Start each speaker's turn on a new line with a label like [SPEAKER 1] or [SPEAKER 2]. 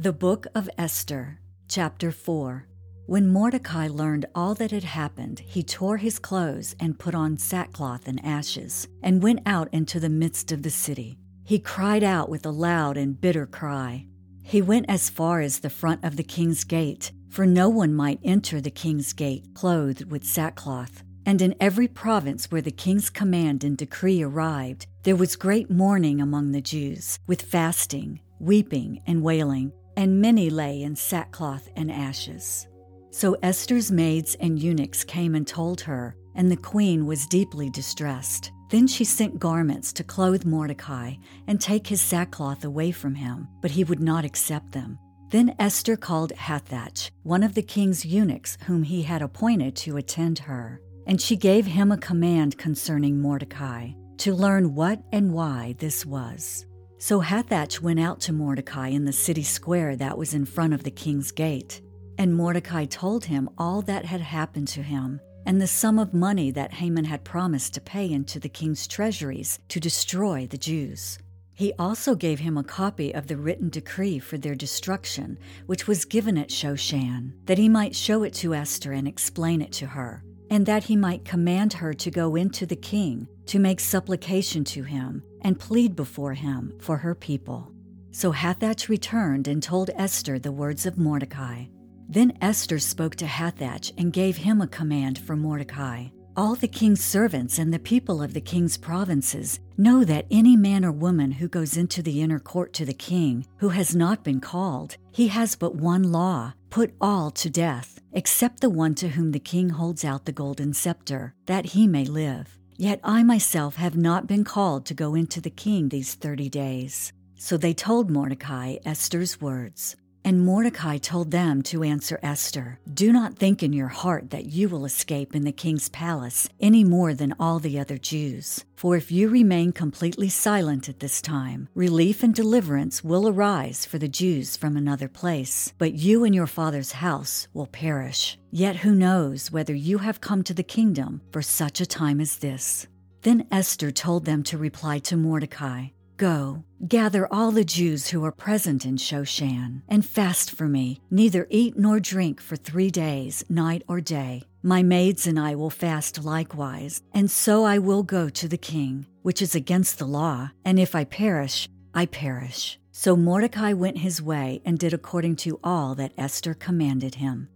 [SPEAKER 1] The Book of Esther, Chapter 4. When Mordecai learned all that had happened, he tore his clothes and put on sackcloth and ashes, and went out into the midst of the city. He cried out with a loud and bitter cry. He went as far as the front of the king's gate, for no one might enter the king's gate clothed with sackcloth. And in every province where the king's command and decree arrived, there was great mourning among the Jews, with fasting, weeping, and wailing and many lay in sackcloth and ashes. So Esther's maids and eunuchs came and told her, and the queen was deeply distressed. Then she sent garments to clothe Mordecai and take his sackcloth away from him, but he would not accept them. Then Esther called Hathach, one of the king's eunuchs whom he had appointed to attend her, and she gave him a command concerning Mordecai, to learn what and why this was. So Hathach went out to Mordecai in the city square that was in front of the king's gate. And Mordecai told him all that had happened to him, and the sum of money that Haman had promised to pay into the king's treasuries to destroy the Jews. He also gave him a copy of the written decree for their destruction, which was given at Shoshan, that he might show it to Esther and explain it to her, and that he might command her to go into the king to make supplication to him and plead before him for her people. So Hathach returned and told Esther the words of Mordecai. Then Esther spoke to Hathach and gave him a command for Mordecai. All the king's servants and the people of the king's provinces know that any man or woman who goes into the inner court to the king, who has not been called, he has but one law put all to death, except the one to whom the king holds out the golden scepter, that he may live. Yet I myself have not been called to go into the king these thirty days. So they told Mordecai Esther's words. And Mordecai told them to answer Esther Do not think in your heart that you will escape in the king's palace any more than all the other Jews. For if you remain completely silent at this time, relief and deliverance will arise for the Jews from another place, but you and your father's house will perish. Yet who knows whether you have come to the kingdom for such a time as this? Then Esther told them to reply to Mordecai Go, gather all the Jews who are present in Shoshan, and fast for me, neither eat nor drink for three days, night or day. My maids and I will fast likewise, and so I will go to the king, which is against the law, and if I perish, I perish. So Mordecai went his way and did according to all that Esther commanded him.